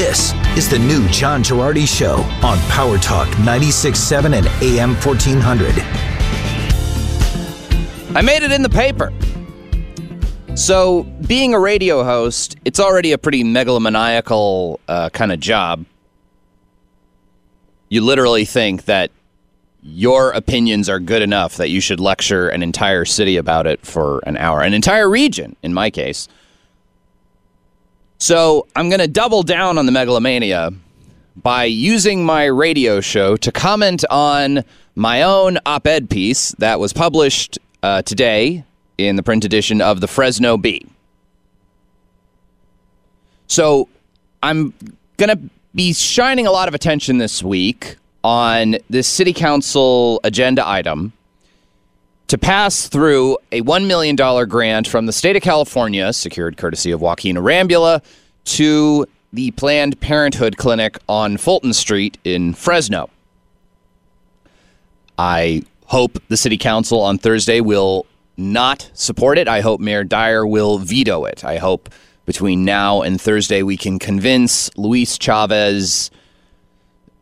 This is the new John Gerardi Show on Power Talk 96.7 and AM 1400. I made it in the paper. So, being a radio host, it's already a pretty megalomaniacal uh, kind of job. You literally think that your opinions are good enough that you should lecture an entire city about it for an hour, an entire region, in my case. So, I'm going to double down on the megalomania by using my radio show to comment on my own op ed piece that was published uh, today in the print edition of the Fresno Bee. So I'm going to be shining a lot of attention this week on this city council agenda item to pass through a $1 million grant from the state of California, secured courtesy of Joaquin Arambula, to the Planned Parenthood Clinic on Fulton Street in Fresno. I hope the city council on Thursday will not support it. I hope Mayor Dyer will veto it. I hope between now and Thursday we can convince Luis Chavez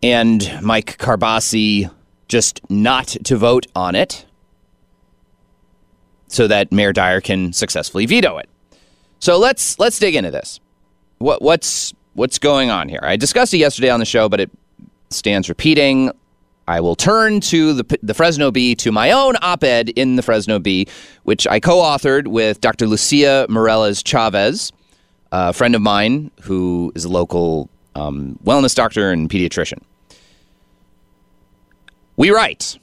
and Mike Karbassi just not to vote on it so that Mayor Dyer can successfully veto it. So let's let's dig into this. What what's what's going on here? I discussed it yesterday on the show, but it stands repeating. I will turn to the, the Fresno Bee to my own op ed in the Fresno Bee, which I co authored with Dr. Lucia Morales Chavez, a friend of mine who is a local um, wellness doctor and pediatrician. We write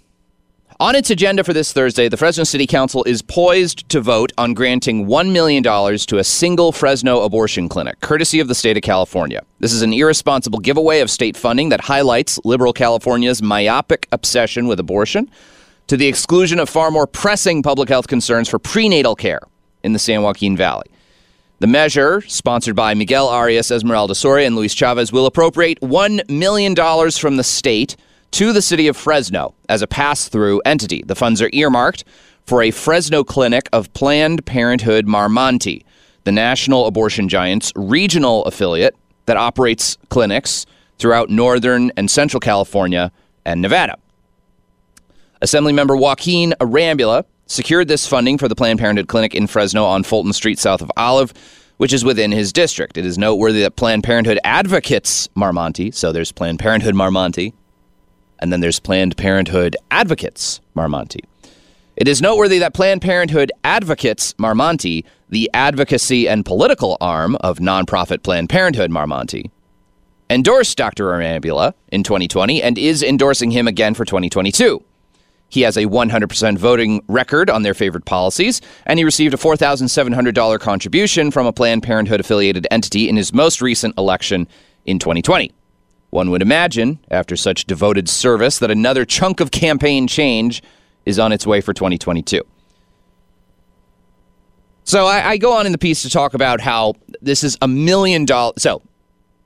on its agenda for this Thursday, the Fresno City Council is poised to vote on granting $1 million to a single Fresno abortion clinic, courtesy of the state of California. This is an irresponsible giveaway of state funding that highlights liberal California's myopic obsession with abortion to the exclusion of far more pressing public health concerns for prenatal care in the San Joaquin Valley. The measure, sponsored by Miguel Arias Esmeralda Soria and Luis Chavez, will appropriate $1 million from the state to the city of Fresno as a pass through entity. The funds are earmarked for a Fresno clinic of Planned Parenthood Mar Monte, the national abortion giant's regional affiliate that operates clinics throughout northern and central California and Nevada. Assemblymember Joaquin Arambula secured this funding for the Planned Parenthood Clinic in Fresno on Fulton Street south of Olive, which is within his district. It is noteworthy that Planned Parenthood advocates Mar Monte, so there's Planned Parenthood Mar Monte, and then there's Planned Parenthood Advocates Mar Monte. It is noteworthy that Planned Parenthood Advocates Mar Monte, the advocacy and political arm of nonprofit Planned Parenthood Mar Monte, endorsed Dr. Arambula in 2020 and is endorsing him again for 2022. He has a 100% voting record on their favorite policies, and he received a $4,700 contribution from a Planned Parenthood affiliated entity in his most recent election in 2020. One would imagine, after such devoted service, that another chunk of campaign change is on its way for 2022. So I, I, go on in the piece to talk about how this is a million dollars. So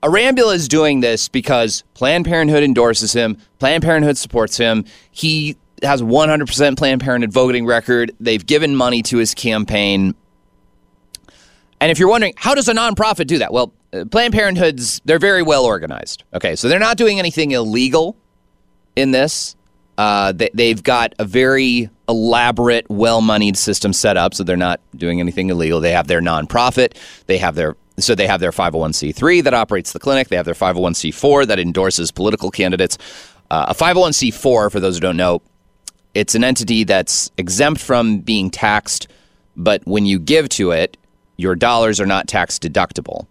Arambula is doing this because Planned Parenthood endorses him, Planned Parenthood supports him. He has 100% Planned Parenthood voting record. They've given money to his campaign. And if you're wondering, how does a nonprofit do that? Well, Planned Parenthood's they're very well organized. Okay, so they're not doing anything illegal in this. Uh, they, have got a very elaborate, well-moneyed system set up, so they're not doing anything illegal. They have their nonprofit. They have their so they have their 501c3 that operates the clinic. They have their 501c4 that endorses political candidates. Uh, a 501c4, for those who don't know, it's an entity that's exempt from being taxed, but when you give to it, your dollars are not tax deductible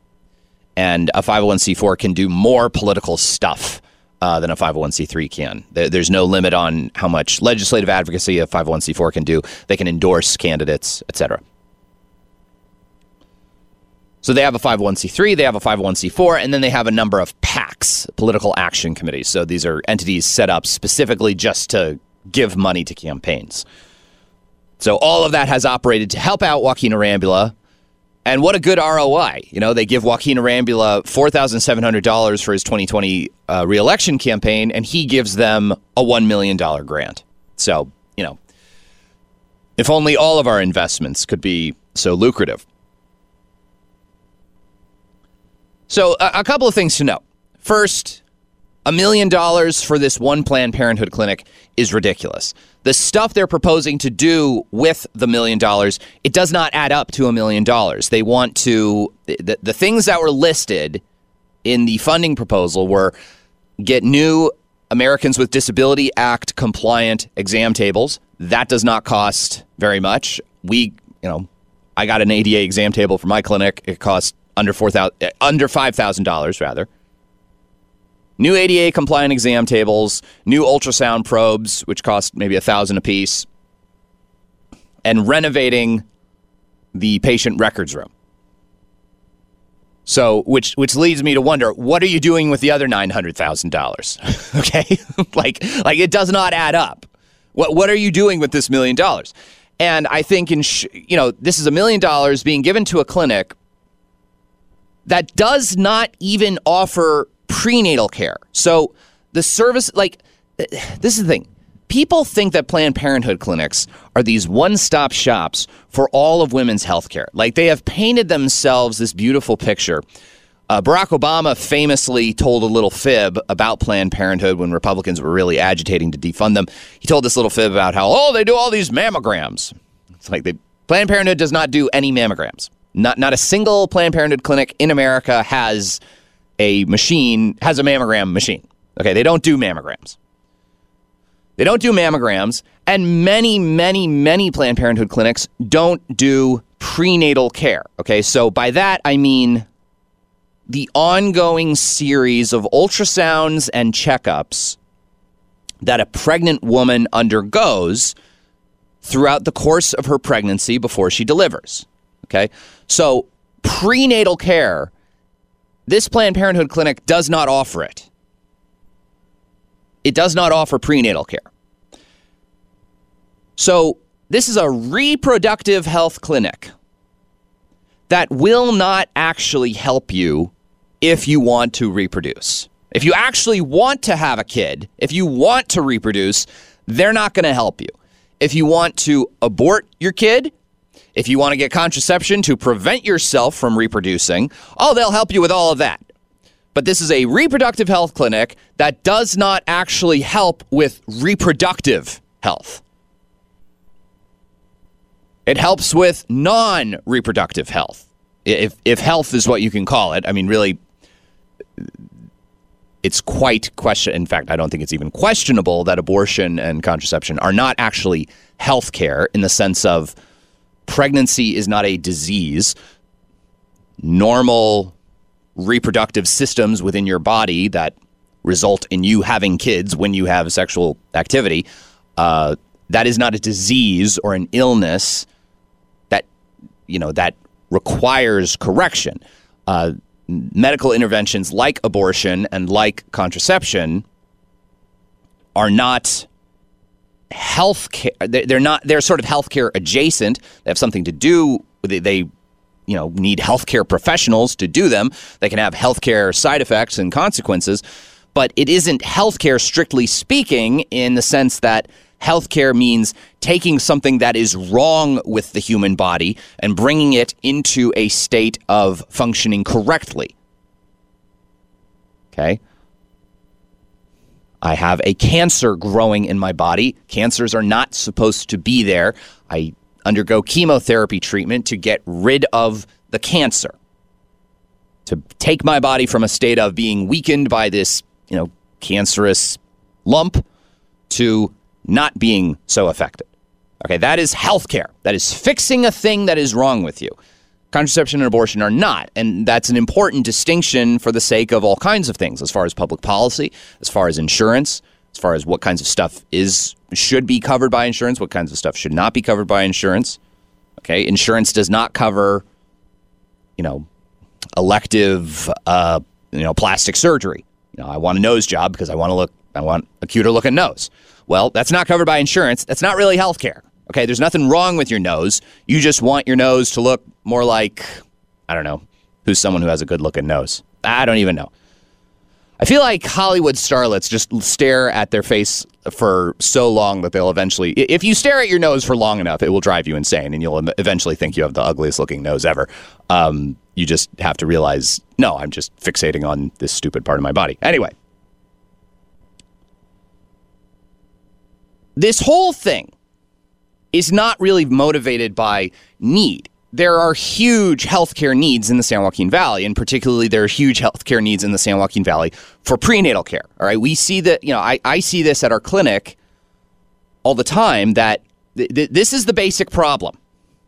and a 501c4 can do more political stuff uh, than a 501c3 can. There's no limit on how much legislative advocacy a 501c4 can do. They can endorse candidates, etc. So they have a 501c3, they have a 501c4, and then they have a number of PACs, political action committees. So these are entities set up specifically just to give money to campaigns. So all of that has operated to help out Joaquin Arambula. And what a good ROI. You know, they give Joaquin Arambula $4,700 for his 2020 uh, reelection campaign, and he gives them a $1 million grant. So, you know, if only all of our investments could be so lucrative. So, a, a couple of things to know. First, a million dollars for this one Planned Parenthood clinic is ridiculous. The stuff they're proposing to do with the million dollars, it does not add up to a million dollars. They want to, the, the things that were listed in the funding proposal were get new Americans with Disability Act compliant exam tables. That does not cost very much. We, you know, I got an ADA exam table for my clinic. It cost under four thousand, under five thousand dollars rather. New ADA compliant exam tables, new ultrasound probes, which cost maybe a thousand apiece, and renovating the patient records room. So, which which leads me to wonder, what are you doing with the other nine hundred thousand dollars? okay, like like it does not add up. What what are you doing with this million dollars? And I think in sh- you know this is a million dollars being given to a clinic that does not even offer prenatal care. So the service, like, this is the thing. People think that Planned Parenthood clinics are these one stop shops for all of women's health care. Like, they have painted themselves this beautiful picture. Uh, Barack Obama famously told a little fib about Planned Parenthood when Republicans were really agitating to defund them. He told this little fib about how, oh, they do all these mammograms. It's like they, Planned Parenthood does not do any mammograms. Not, not a single Planned Parenthood clinic in America has a machine, has a mammogram machine. Okay, they don't do mammograms. They don't do mammograms, and many, many, many Planned Parenthood clinics don't do prenatal care. Okay, so by that I mean the ongoing series of ultrasounds and checkups that a pregnant woman undergoes throughout the course of her pregnancy before she delivers. Okay, so prenatal care this Planned Parenthood clinic does not offer it. It does not offer prenatal care. So, this is a reproductive health clinic that will not actually help you if you want to reproduce. If you actually want to have a kid, if you want to reproduce, they're not going to help you. If you want to abort your kid, if you want to get contraception to prevent yourself from reproducing, oh, they'll help you with all of that. But this is a reproductive health clinic that does not actually help with reproductive health. It helps with non reproductive health. If, if health is what you can call it, I mean, really, it's quite question. In fact, I don't think it's even questionable that abortion and contraception are not actually health care in the sense of pregnancy is not a disease. Normal reproductive systems within your body that result in you having kids when you have sexual activity, uh, that is not a disease or an illness that you know that requires correction. Uh, medical interventions like abortion and like contraception are not health care. They're not. They're sort of healthcare adjacent. They have something to do. They, they you know need healthcare professionals to do them. They can have healthcare side effects and consequences, but it isn't healthcare strictly speaking in the sense that healthcare means taking something that is wrong with the human body and bringing it into a state of functioning correctly. Okay? I have a cancer growing in my body. Cancers are not supposed to be there. I undergo chemotherapy treatment to get rid of the cancer, to take my body from a state of being weakened by this, you know, cancerous lump to not being so affected. Okay, that is healthcare. That is fixing a thing that is wrong with you. Contraception and abortion are not. And that's an important distinction for the sake of all kinds of things, as far as public policy, as far as insurance, as far as what kinds of stuff is should be covered by insurance, what kinds of stuff should not be covered by insurance. Okay, insurance does not cover, you know, elective, uh, you know, plastic surgery. You know, I want a nose job because I want to look, I want a cuter looking nose. Well, that's not covered by insurance. That's not really health care. Okay, there's nothing wrong with your nose. You just want your nose to look more like, I don't know, who's someone who has a good looking nose. I don't even know. I feel like Hollywood starlets just stare at their face for so long that they'll eventually, if you stare at your nose for long enough, it will drive you insane and you'll eventually think you have the ugliest looking nose ever. Um, you just have to realize, no, I'm just fixating on this stupid part of my body. Anyway, this whole thing is not really motivated by need there are huge healthcare needs in the San Joaquin Valley, and particularly there are huge healthcare needs in the San Joaquin Valley for prenatal care. All right, we see that, you know, I, I see this at our clinic all the time that th- th- this is the basic problem,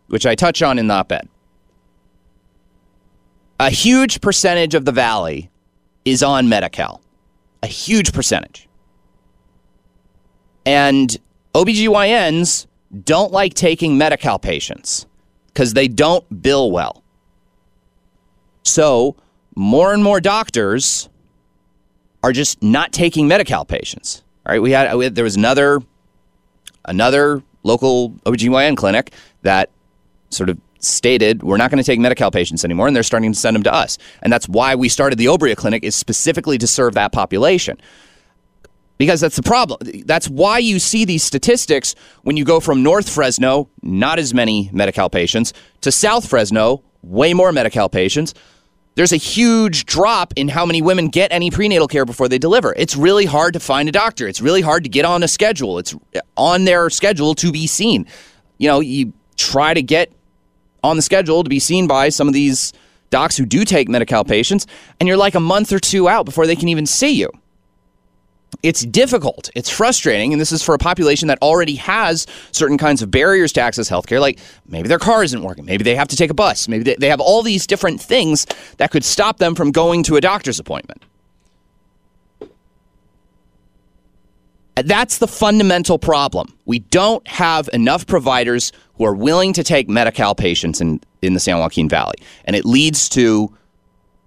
which I touch on in the op ed. A huge percentage of the valley is on Medi Cal, a huge percentage. And OBGYNs don't like taking Medi Cal patients because they don't bill well. So, more and more doctors are just not taking Medi-Cal patients. All right, we had, we had there was another another local OBGYN clinic that sort of stated we're not going to take Medi-Cal patients anymore and they're starting to send them to us. And that's why we started the Obria clinic is specifically to serve that population because that's the problem. That's why you see these statistics when you go from North Fresno, not as many Medi-Cal patients, to South Fresno, way more Medi-Cal patients. There's a huge drop in how many women get any prenatal care before they deliver. It's really hard to find a doctor. It's really hard to get on a schedule. It's uh, on their schedule to be seen. You know, you try to get on the schedule to be seen by some of these docs who do take Medi-Cal patients, and you're like a month or two out before they can even see you it's difficult. It's frustrating. And this is for a population that already has certain kinds of barriers to access healthcare. Like maybe their car isn't working. Maybe they have to take a bus. Maybe they, have all these different things that could stop them from going to a doctor's appointment. Uh, that's the fundamental problem. We don't have enough providers who are willing to take Medi Cal patients in, in the San Joaquin Valley. And it leads to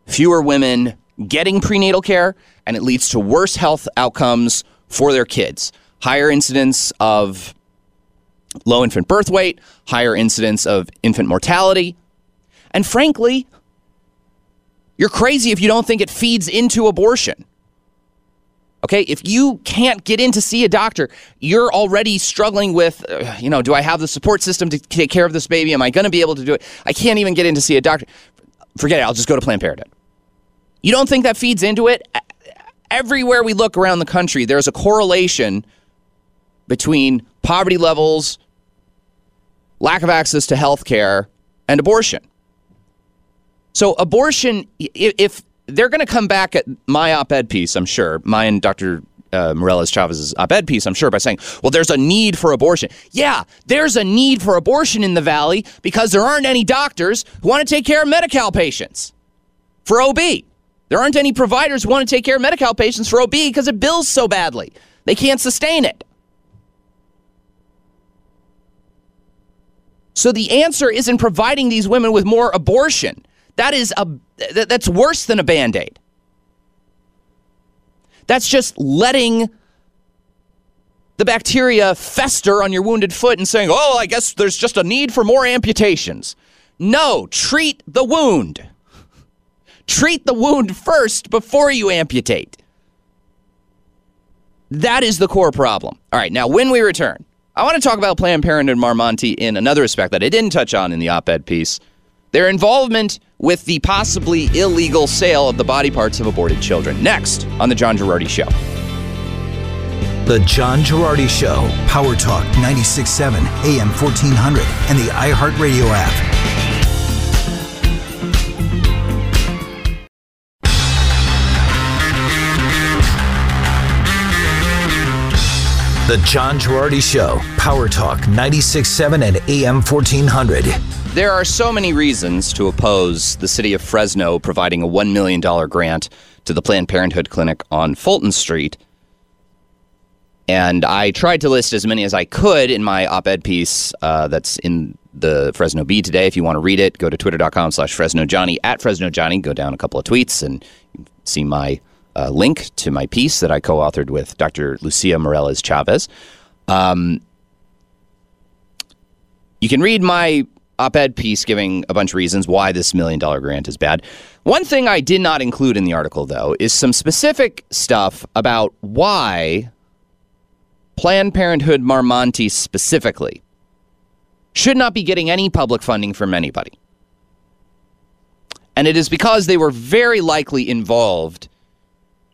fewer women getting prenatal care and it leads to worse health outcomes for their kids. Higher incidence of low infant birth weight, higher incidence of infant mortality. And frankly, you're crazy if you don't think it feeds into abortion. Okay, if you can't get in to see a doctor, you're already struggling with, uh, you know, do I have the support system to take care of this baby? Am I going to be able to do it? I can't even get in to see a doctor. Forget it, I'll just go to Planned Parenthood. You don't think that feeds into it? everywhere we look around the country, there's a correlation between poverty levels, lack of access to health care, and abortion. So, abortion, if they're going to come back at my op ed piece, I'm sure, my and Dr. Uh, Morales Chavez's op ed piece, I'm sure, by saying, well, there's a need for abortion. Yeah, there's a need for abortion in the Valley because there aren't any doctors who want to take care of Medi Cal patients for OB. There aren't any providers who want to take care of Medi-Cal patients for OB because it bills so badly. They can't sustain it. So the answer isn't providing these women with more abortion. That is a that's worse than a band-aid. That's just letting the bacteria fester on your wounded foot and saying, "Oh, I guess there's just a need for more amputations." No, treat the wound. Treat the wound first before you amputate. That is the core problem. All right, now when we return, I want to talk about Planned Parenthood Mar Monte, in another respect that I didn't touch on in the op ed piece their involvement with the possibly illegal sale of the body parts of aborted children. Next on The John Gerardi Show. The John Gerardi Show, Power Talk 96.7, AM 1400, and the iHeartRadio app. The John Gerardi Show, Power Talk 96.7 and AM 1400. There are so many reasons to oppose the city of Fresno providing a $1 million grant to the Planned Parenthood Clinic on Fulton Street. And I tried to list as many as I could in my op ed piece uh, that's in the Fresno Bee today. If you want to read it, go to twitter.com slash Fresno Johnny at Fresno Johnny. Go down a couple of tweets and see my uh, link to my piece that I co authored with Dr. Lucia Morales Chavez. Um, you can read my op ed piece giving a bunch of reasons why this million dollar grant is bad. One thing I did not include in the article, though, is some specific stuff about why Planned Parenthood Mar Monte specifically should not be getting any public funding from anybody. And it is because they were very likely involved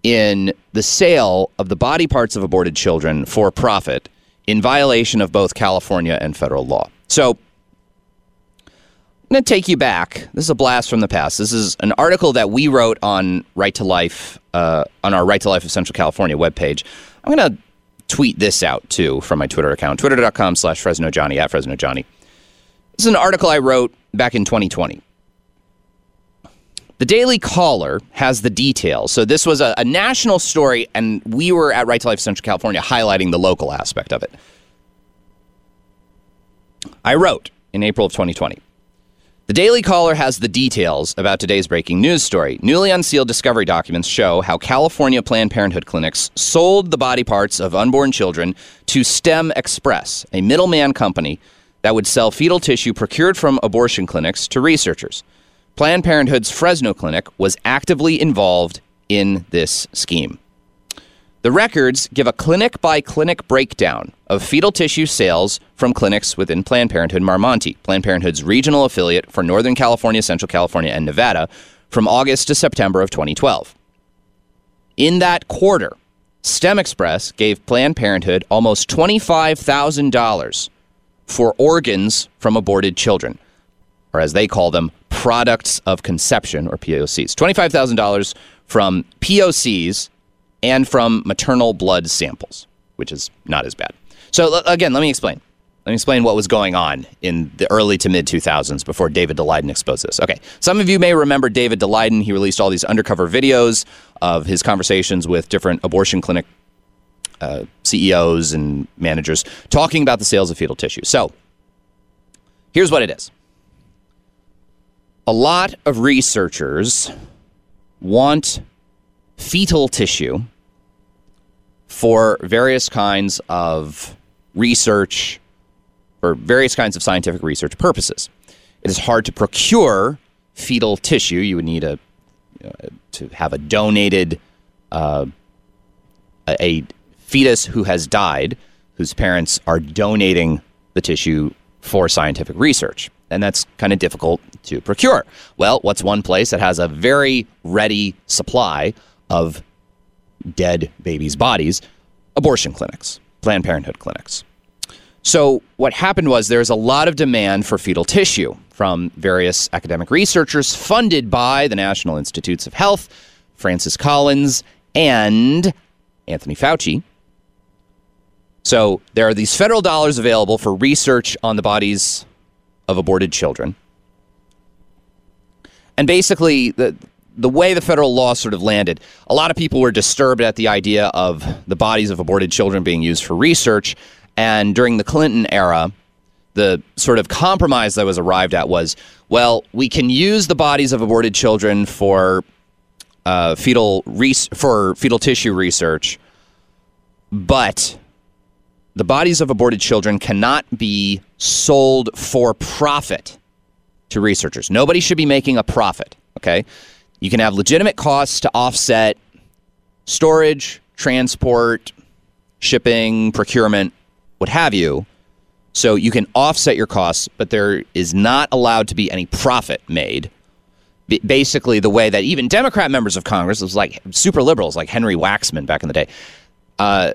in the sale of the body parts of aborted children for profit in violation of both California and federal law. So, I'm going to take you back. This is a blast from the past. This is an article that we wrote on Right to Life, uh, on our Right to Life of Central California webpage. I'm going to tweet this out too from my Twitter account, twitter.com slash Fresno Johnny at Fresno Johnny. This is an article I wrote back in 2020. The Daily Caller has the details. So this was a, a national story, and we were at Right to Life Central California highlighting the local aspect of it. I wrote in April of 2020. The Daily Caller has the details about today's breaking news story. Newly unsealed discovery documents show how California Planned Parenthood clinics sold the body parts of unborn children to STEM Express, a middleman company that would sell fetal tissue procured from abortion clinics to researchers. Planned Parenthood's Fresno clinic was actively involved in this scheme. The records give a clinic by clinic breakdown of fetal tissue sales from clinics within Planned Parenthood Mar Monte, Planned Parenthood's regional affiliate for Northern California, Central California, and Nevada, from August to September of 2012. In that quarter, STEM Express gave Planned Parenthood almost $25,000 for organs from aborted children, or as they call them, products of conception, or POCs. $25,000 from POCs and from maternal blood samples, which is not as bad. So, again, let me explain. Let me explain what was going on in the early to mid 2000s before David Daleiden exposed this. Okay, some of you may remember David Daleiden. He released all these undercover videos of his conversations with different abortion clinic uh, CEOs and managers talking about the sales of fetal tissue. So, here's what it is a lot of researchers want fetal tissue for various kinds of research for various kinds of scientific research purposes. It is hard to procure fetal tissue. You would need a uh, to have a donated uh, a fetus who has died, whose parents are donating the tissue for scientific research. And that's kind of difficult to procure. Well, what's one place that has a very ready supply of dead babies' bodies? Abortion clinics, Planned Parenthood clinics. So, what happened was there's a lot of demand for fetal tissue from various academic researchers funded by the National Institutes of Health, Francis Collins, and Anthony Fauci. So, there are these federal dollars available for research on the bodies of aborted children. And basically, the, the way the federal law sort of landed, a lot of people were disturbed at the idea of the bodies of aborted children being used for research. And during the Clinton era, the sort of compromise that was arrived at was well, we can use the bodies of aborted children for uh, fetal for fetal tissue research, but the bodies of aborted children cannot be sold for profit to researchers. Nobody should be making a profit. Okay, you can have legitimate costs to offset storage, transport, shipping, procurement, what have you. So you can offset your costs, but there is not allowed to be any profit made. B- basically, the way that even Democrat members of Congress, it was like super liberals, like Henry Waxman back in the day, uh,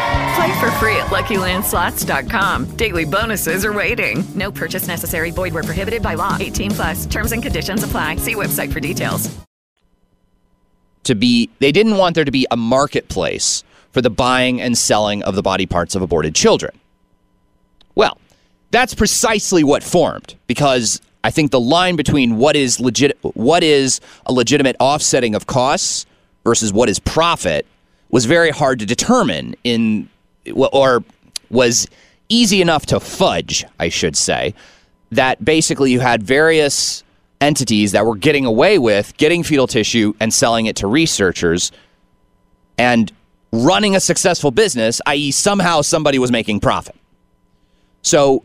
Play for free at LuckyLandSlots.com. Daily bonuses are waiting. No purchase necessary. Void where prohibited by law. 18 plus. Terms and conditions apply. See website for details. to be they didn't want there to be a marketplace for the buying and selling of the body parts of aborted children. Well, that's precisely what formed because I think the line between what is legit what is a legitimate offsetting of costs versus what is profit was very hard to determine in or was easy enough to fudge, I should say, that basically you had various entities that were getting away with getting fetal tissue and selling it to researchers and running a successful business, i.e., somehow somebody was making profit. So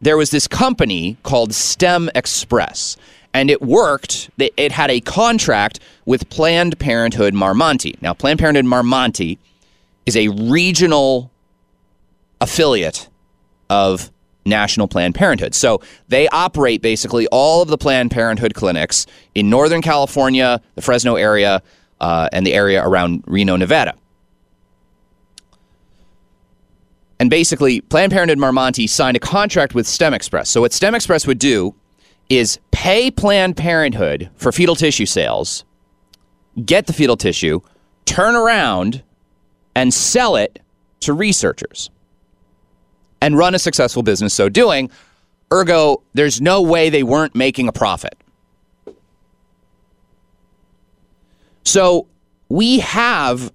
there was this company called STEM Express, and it worked. It had a contract with Planned Parenthood Mar Monte. Now, Planned Parenthood Mar Monte is a regional affiliate of National Planned Parenthood. So they operate basically all of the Planned Parenthood clinics in Northern California, the Fresno area, uh, and the area around Reno, Nevada. And basically, Planned Parenthood Mar Monte signed a contract with STEM Express. So what STEM Express would do is pay Planned Parenthood for fetal tissue sales, get the fetal tissue, turn around and sell it to researchers and run a successful business so doing. Ergo, there's no way they weren't making a profit. So we have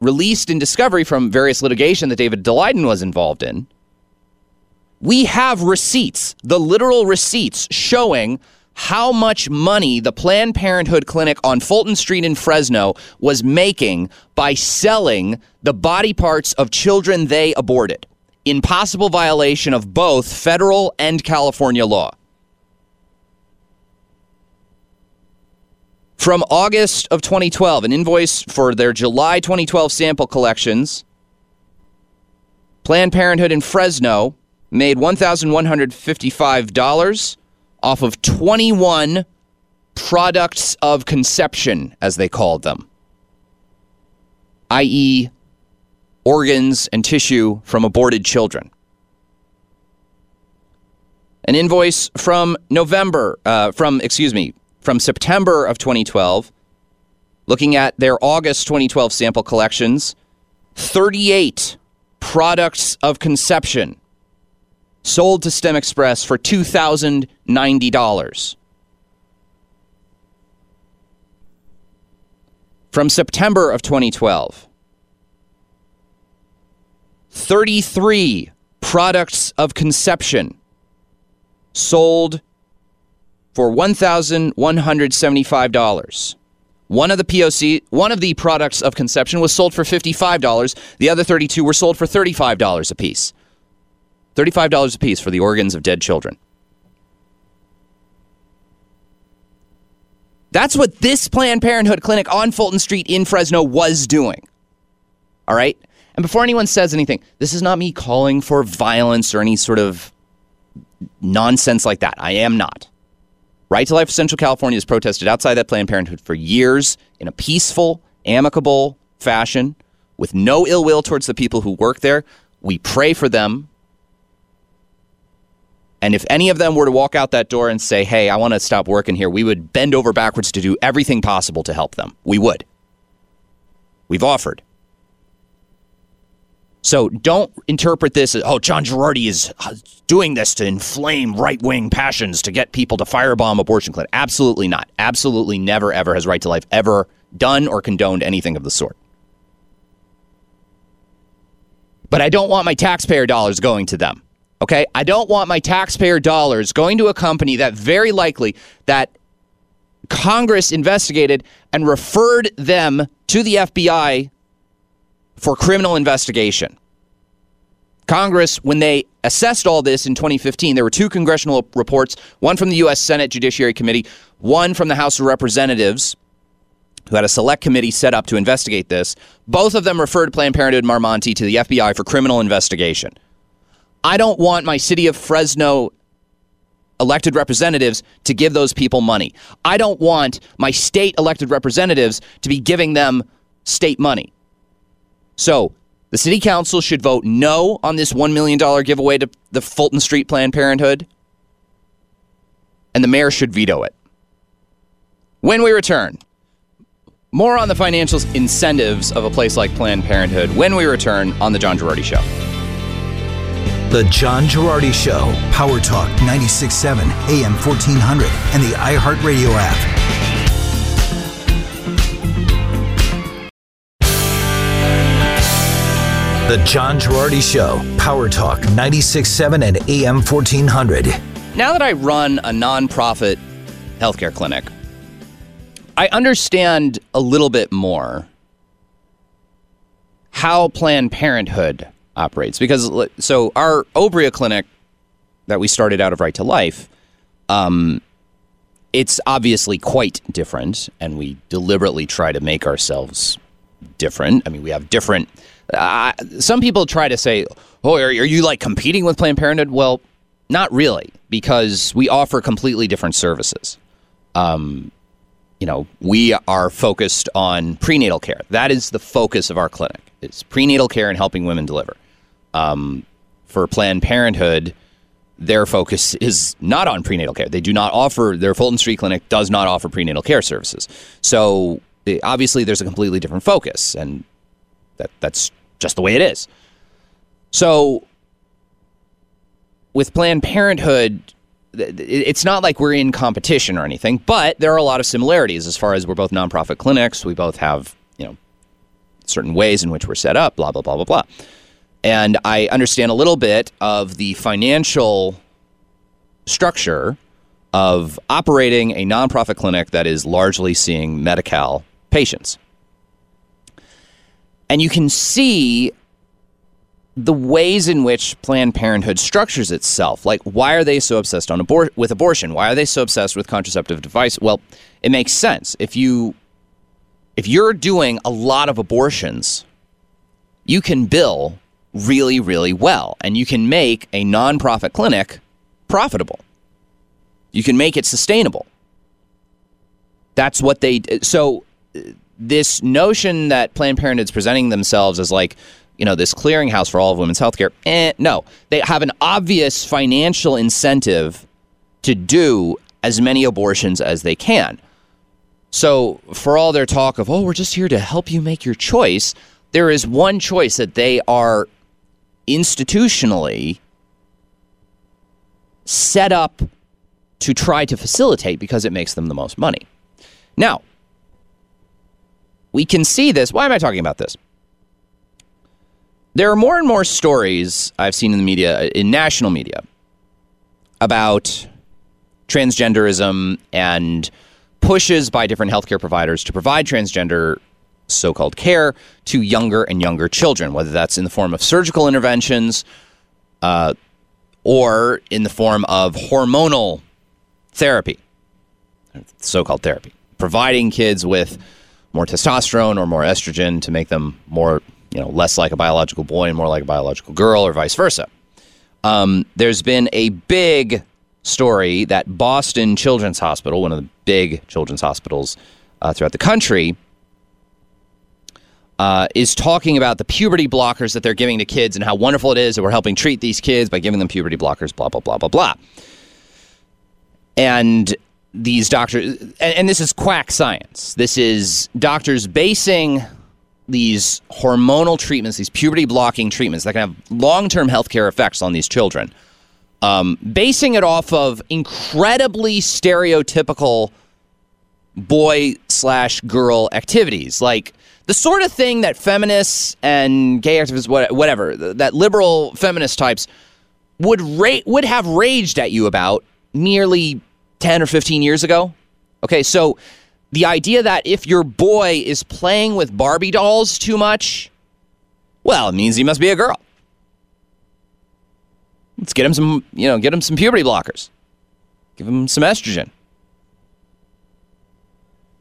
released in discovery from various litigation that David Daleiden was involved in. We have receipts, the literal receipts showing how much money the Planned Parenthood clinic on Fulton Street in Fresno was making by selling the body parts of children they aborted in possible violation of both federal and California law. From August of 2012, an invoice for their July 2012 sample collections, Planned Parenthood in Fresno made $1,155 off of 21 products of conception, as they called them, i.e., organs and tissue from aborted children. An invoice from November, uh, from, excuse me, from September of 2012, looking at their August 2012 sample collections, 38 products of conception sold to STEM Express for $2,090. From September of 2012, 33 products of conception sold for $1,175. One of the POC, one of the products of conception was sold for $55. The other 32 were sold for $35 a piece. $35 a piece for the organs of dead children. That's what this Planned Parenthood clinic on Fulton Street in Fresno was doing. All right? And before anyone says anything, this is not me calling for violence or any sort of nonsense like that. I am not. Right to Life of Central California has protested outside that Planned Parenthood for years in a peaceful, amicable fashion with no ill will towards the people who work there. We pray for them. And if any of them were to walk out that door and say, hey, I want to stop working here, we would bend over backwards to do everything possible to help them. We would. We've offered. So don't interpret this as, oh, John Gerardi is uh, doing this to inflame right wing passions to get people to firebomb abortion clinic. Absolutely not. Absolutely never, ever has Right to Life ever done or condoned anything of the sort. But I don't want my taxpayer dollars going to them. Okay? I don't want my taxpayer dollars going to a company that very likely that Congress investigated and referred them to the FBI for criminal investigation. Congress, when they assessed all this in 2015, there were two congressional reports one from the U.S. Senate Judiciary Committee, one from the House of Representatives, who had a select committee set up to investigate this. Both of them referred Planned Parenthood Mar Monte to the FBI for criminal investigation. I don't want my city of Fresno elected representatives to give those people money. I don't want my state elected representatives to be giving them state money. So the city council should vote no on this $1 million giveaway to the Fulton Street Planned Parenthood, and the mayor should veto it. When we return, More on the financial incentives of a place like Planned Parenthood when we return on The John Gerardi Show. The John Gerardi Show, Power Talk 96.7, AM 1400, and the iHeartRadio app. The John Gerardi Show, Power Talk 96.7 and AM 1400. Now that I run a nonprofit healthcare clinic, I understand a little bit more how Planned Parenthood operates. Because, so our Obria clinic that we started out of Right to Life, um, it's obviously quite different, and we deliberately try to make ourselves different. I mean, we have different some people try to say, "Oh, are, are you like competing with Planned Parenthood?" Well, not really, because we offer completely different services. Um, you know, we are focused on prenatal care. That is the focus of our clinic. It's prenatal care and helping women deliver. Um, for Planned Parenthood, their focus is not on prenatal care. They do not offer their Fulton Street clinic does not offer prenatal care services. So obviously, there's a completely different focus, and that that's just the way it is. So, with Planned Parenthood, it's not like we're in competition or anything, but there are a lot of similarities as far as we're both nonprofit clinics. We both have, you know, certain ways in which we're set up, blah, blah, blah, blah, blah. And I understand a little bit of the financial structure of operating a nonprofit clinic that is largely seeing Medi Cal patients. And you can see the ways in which Planned Parenthood structures itself. Like, why are they so obsessed on abor- with abortion? Why are they so obsessed with contraceptive device? Well, it makes sense. If you if you're doing a lot of abortions, you can bill really, really well, and you can make a nonprofit clinic profitable. You can make it sustainable. That's what they. So this notion that Planned Parenthood is presenting themselves as like, you know, this clearinghouse for all of women's health care, eh, no. They have an obvious financial incentive to do as many abortions as they can. So, for all their talk of, oh, we're just here to help you make your choice, there is one choice that they are institutionally set up to try to facilitate because it makes them the most money. Now, we can see this. Why am I talking about this? There are more and more stories I've seen in the media, in national media, about transgenderism and pushes by different healthcare providers to provide transgender so called care to younger and younger children, whether that's in the form of surgical interventions uh, or in the form of hormonal therapy, so called therapy, providing kids with more testosterone or more estrogen to make them more, you know, less like a biological boy and more like a biological girl, or vice versa. Um, there's been a big story that Boston Children's Hospital, one of the big children's hospitals uh, throughout the country, uh, is talking about the puberty blockers that they're giving to kids and how wonderful it is that we're helping treat these kids by giving them puberty blockers, blah, blah, blah, blah, blah. And these doctors, and, and this is quack science. This is doctors basing these hormonal treatments, these puberty blocking treatments that can have long term healthcare effects on these children, um, basing it off of incredibly stereotypical boy slash girl activities, like the sort of thing that feminists and gay activists, whatever, that liberal feminist types would ra- would have raged at you about merely 10 or 15 years ago. Okay, so the idea that if your boy is playing with Barbie dolls too much, well, it means he must be a girl. Let's get him some, you know, get him some puberty blockers. Give him some estrogen.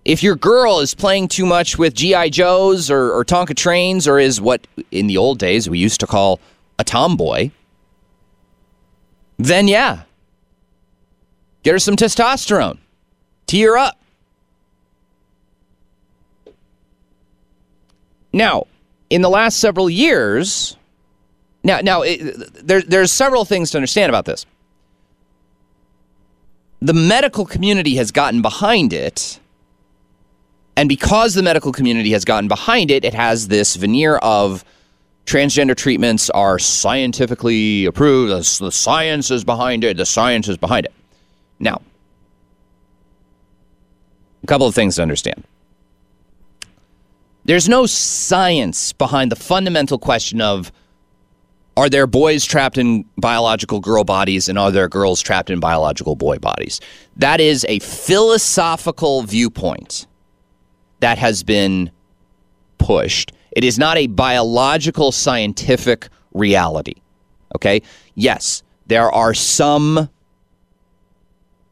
If your girl is playing too much with G.I. Joes or, or Tonka trains or is what in the old days we used to call a tomboy, then yeah, Her some testosterone. Tee her up. Now, in the last several years, now, now it, there, there's several things to understand about this. The medical community has gotten behind it And because the medical community has gotten behind it, it has this veneer of transgender treatments are scientifically approved. The, the science is behind it. The science is behind it. Now, a couple of things to understand. There's no science behind the fundamental question of are there boys trapped in biological girl bodies and are there girls trapped in biological boy bodies? That is a philosophical viewpoint that has been pushed. It is not a biological scientific reality. Okay? Yes, there are some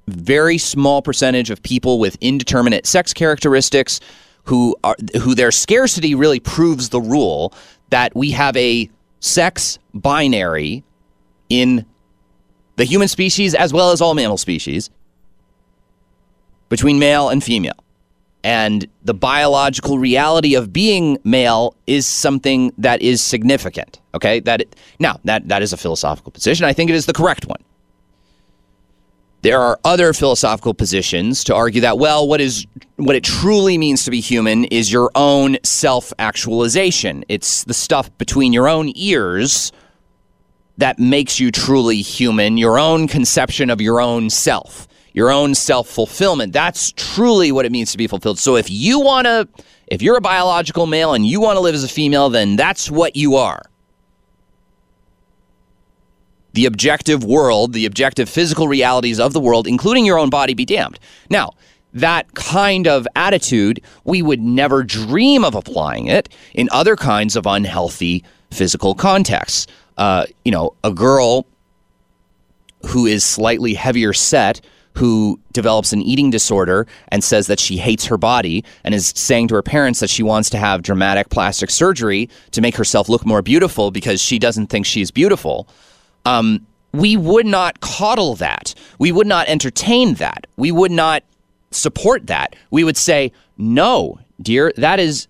very small percentage of people with indeterminate sex characteristics who are who their scarcity really proves the rule that we have a sex binary in the human species as well as all mammal species between male and female. And the biological reality of being male is something that is significant. Okay, that now that that is a philosophical position. I think it is the correct one. There are other philosophical positions to argue that well, what is what it truly means to be human is your own self-actualization. It's the stuff between your own ears that makes you truly human, your own conception of your own self, your own self-fulfillment. That's truly what it means to be fulfilled. So if you want to if you're a biological male and you want to live as a female, then that's what you are the objective world, the objective physical realities of the world, including your own body, be damned. Now, that kind of attitude, we would never dream of applying it in other kinds of unhealthy physical contexts. Uh, you know, a girl who is slightly heavier set, who develops an eating disorder and says that she hates her body and is saying to her parents that she wants to have dramatic plastic surgery to make herself look more beautiful because she doesn't think she's beautiful um, we would not coddle that. We would not entertain that. We would not support that. We would say, no, dear, that is,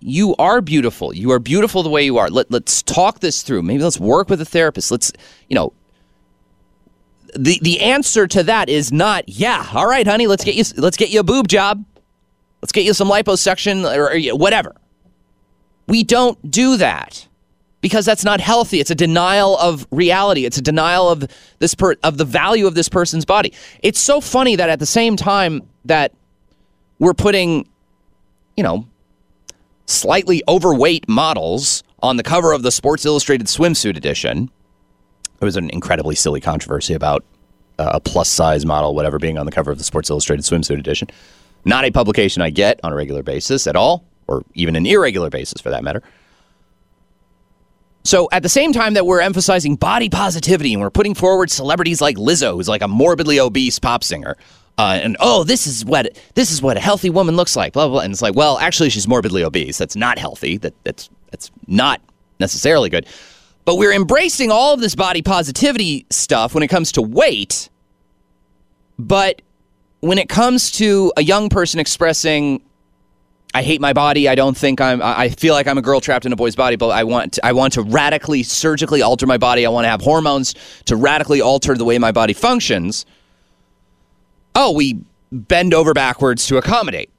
you are beautiful. You are beautiful the way you are. Let, let's talk this through. Maybe let's work with a therapist. Let's, you know, the, the answer to that is not, yeah, all right, honey, let's get you, let's get you a boob job. Let's get you some liposuction or, or whatever. We don't do that because that's not healthy. It's a denial of reality. It's a denial of this per- of the value of this person's body. It's so funny that at the same time that we're putting, you know, slightly overweight models on the cover of the Sports Illustrated swimsuit edition. It was an incredibly silly controversy about uh, a plus size model, whatever, being on the cover of the Sports Illustrated swimsuit edition. Not a publication I get on a regular basis at all, or even an irregular basis for that matter. So at the same time that we're emphasizing body positivity and we're putting forward celebrities like Lizzo, who's like a morbidly obese pop singer, uh, and oh, this is what this is what a healthy woman looks like, blah, blah blah. And it's like, well, actually, she's morbidly obese. That's not healthy. That that's that's not necessarily good. But we're embracing all of this body positivity stuff when it comes to weight. But when it comes to a young person expressing I hate my body. I don't think I'm. I feel like I'm a girl trapped in a boy's body, but I want. To, I want to radically, surgically alter my body. I want to have hormones to radically alter the way my body functions. Oh, we bend over backwards to accommodate.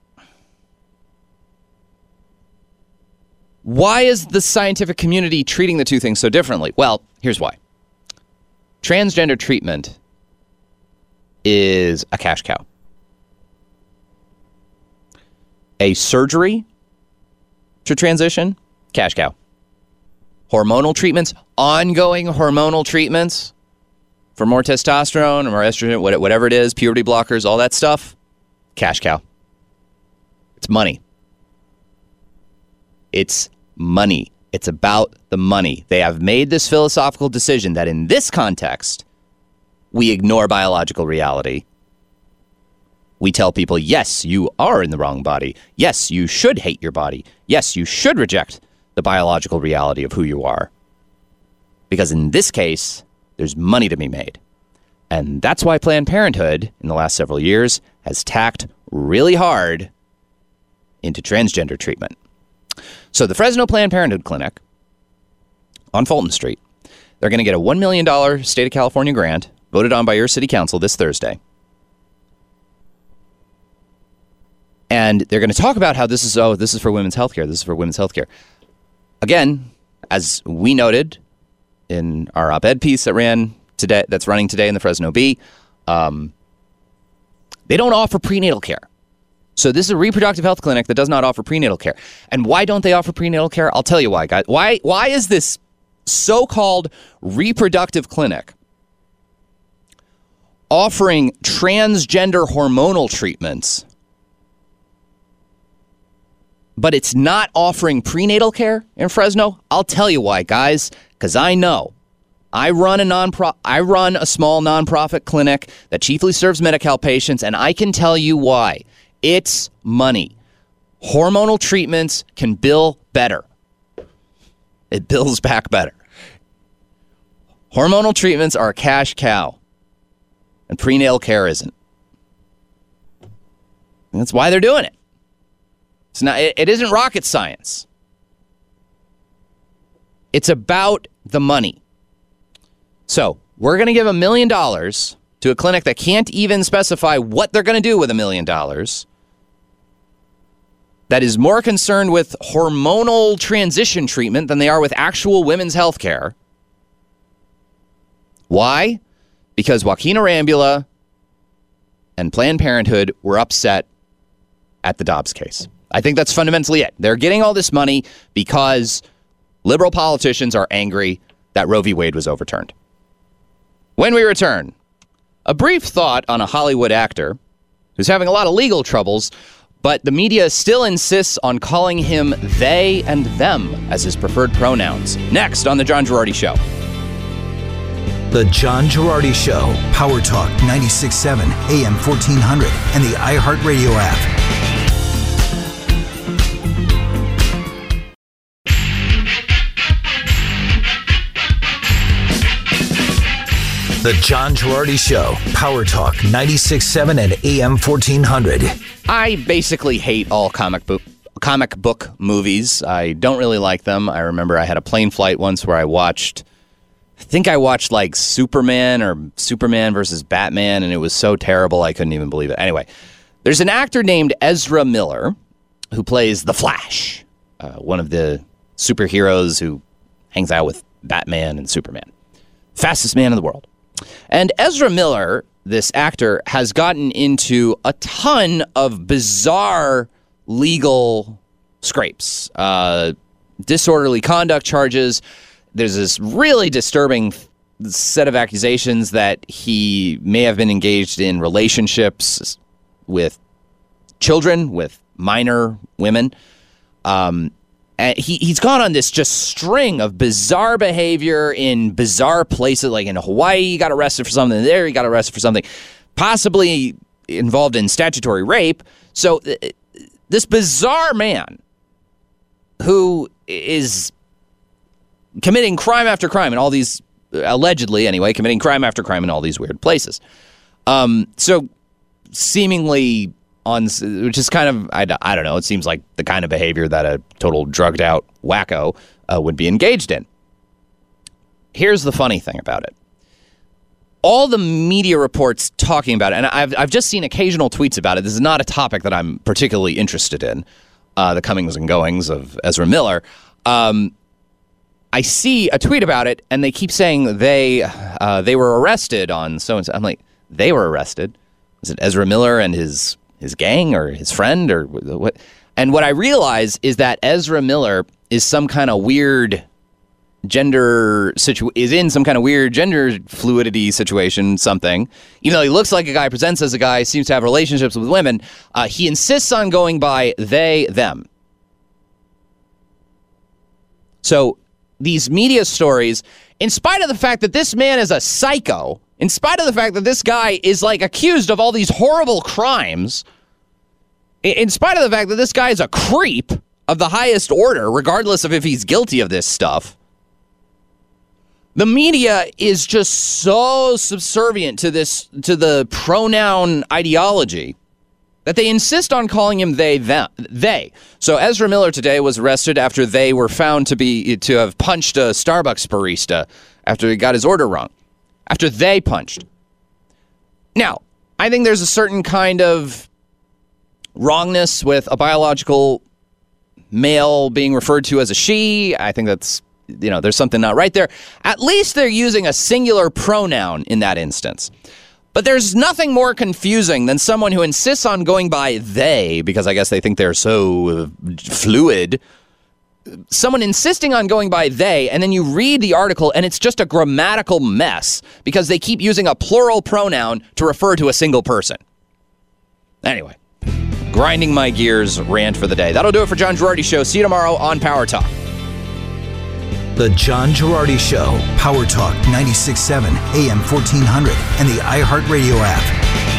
Why is the scientific community treating the two things so differently? Well, here's why. Transgender treatment is a cash cow. A surgery to transition, cash cow. Hormonal treatments, ongoing hormonal treatments for more testosterone or more estrogen, whatever it is, puberty blockers, all that stuff, cash cow. It's money. It's money. It's about the money. They have made this philosophical decision that in this context, we ignore biological reality we tell people, yes, you are in the wrong body. Yes, you should hate your body. Yes, you should reject the biological reality of who you are. Because in this case, there's money to be made. And that's why Planned Parenthood, in the last several years, has tacked really hard into transgender treatment. So, the Fresno Planned Parenthood Clinic on Fulton Street, they're going to get a $1 million state of California grant voted on by your city council this Thursday And they're going to talk about how this is, oh, this is for women's healthcare. This is for women's healthcare. Again, as we noted in our op ed piece that ran today, that's running today in the Fresno Bee, um, they don't offer prenatal care. So this is a reproductive health clinic that does not offer prenatal care. And why don't they offer prenatal care? I'll tell you why, guys. Why why is this so-called reproductive clinic offering transgender hormonal treatments but it's not offering prenatal care in Fresno? I'll tell you why, guys, cuz I know. I run a non I run a small nonprofit clinic that chiefly serves Medi-Cal patients and I can tell you why. It's money. Hormonal treatments can bill better. It bills back better. Hormonal treatments are a cash cow, and prenatal care isn't. And that's why they're doing it. It's not. It, it isn't rocket science. It's about the money. So we're going to give a million dollars to a clinic that can't even specify what they're going to do with a million dollars that is more concerned with hormonal transition treatment than they are with actual women's health care. Why? Because Joaquin Arambula and Planned Parenthood were upset at the Dobbs case. I think that's fundamentally it. They're getting all this money because liberal politicians are angry that Roe v. Wade was overturned. When we return, a brief thought on a Hollywood actor who's having a lot of legal troubles but the media still insists on calling him they and them as his preferred pronouns. Next on The John Gerardi Show. The John Gerardi Show, Power Talk 96.7, AM 1400, and the iHeartRadio app. The John Gerardi Show, Power Talk 96.7 and AM 1400. I basically hate all comic book comic book movies. I don't really like them. I remember I had a plane flight once where I watched I think I watched like Superman or Superman versus Batman and it was so terrible I couldn't even believe it. Anyway, there's an actor named Ezra Miller who plays The Flash, uh, one of the superheroes who hangs out with Batman and Superman. Fastest man in the world. And Ezra Miller, this actor, has gotten into a ton of bizarre legal scrapes, uh, disorderly conduct charges. There's this really disturbing set of accusations that he may have been engaged in relationships with children, with minor women. Um, and he, he's gone on this just string of bizarre behavior in bizarre places like in hawaii he got arrested for something there he got arrested for something possibly involved in statutory rape. So uh, this bizarre man who is committing crime after crime in all these allegedly anyway committing crime after crime in all these weird places. Um, so seemingly on which is kind of I, I don't know it seems like the kind of behavior that a total drugged out wacko uh, would be engaged in. Here's the funny thing about it. All the media reports talking about it and I've, I've just seen occasional tweets about it. This is not a topic that i'm particularly interested in uh, the comings and goings of ezra miller. Um, i see a tweet about it and they keep saying they uh, they were arrested on so and so. I'm like they were arrested? Was it ezra miller and his his gang or his friend or what. And what I realize is that Ezra Miller is some kind of weird gender situ is in some kind of weird gender fluidity situation something even though he looks like a guy presents as a guy seems to have relationships with women uh, he insists on going by they them so these media stories in spite of the fact that this man is a psycho in spite of the fact that this guy is like accused of all these horrible crimes, in spite of the fact that this guy is a creep of the highest order, regardless of if he's guilty of this stuff, the media is just so subservient to this to the pronoun ideology that they insist on calling him they them they. So Ezra Miller today was arrested after they were found to be to have punched a Starbucks barista after he got his order wrong after they punched. Now, I think there's a certain kind of wrongness with a biological male being referred to as a she. I think that's, you know, there's something not right there. At least they're using a singular pronoun in that instance. But there's nothing more confusing than someone who insists on going by they, because I guess they think they're so uh, fluid. Someone insisting on going by they, and then you read the article and it's just a grammatical mess because they keep using a plural pronoun to refer to a single person. Anyway, grinding my gears rant for the day. That'll do it for John Gerardi Show. See you tomorrow on Power Talk. The John Gerardi Show, Power Talk 96.7, AM 1400, and the iHeartRadio app.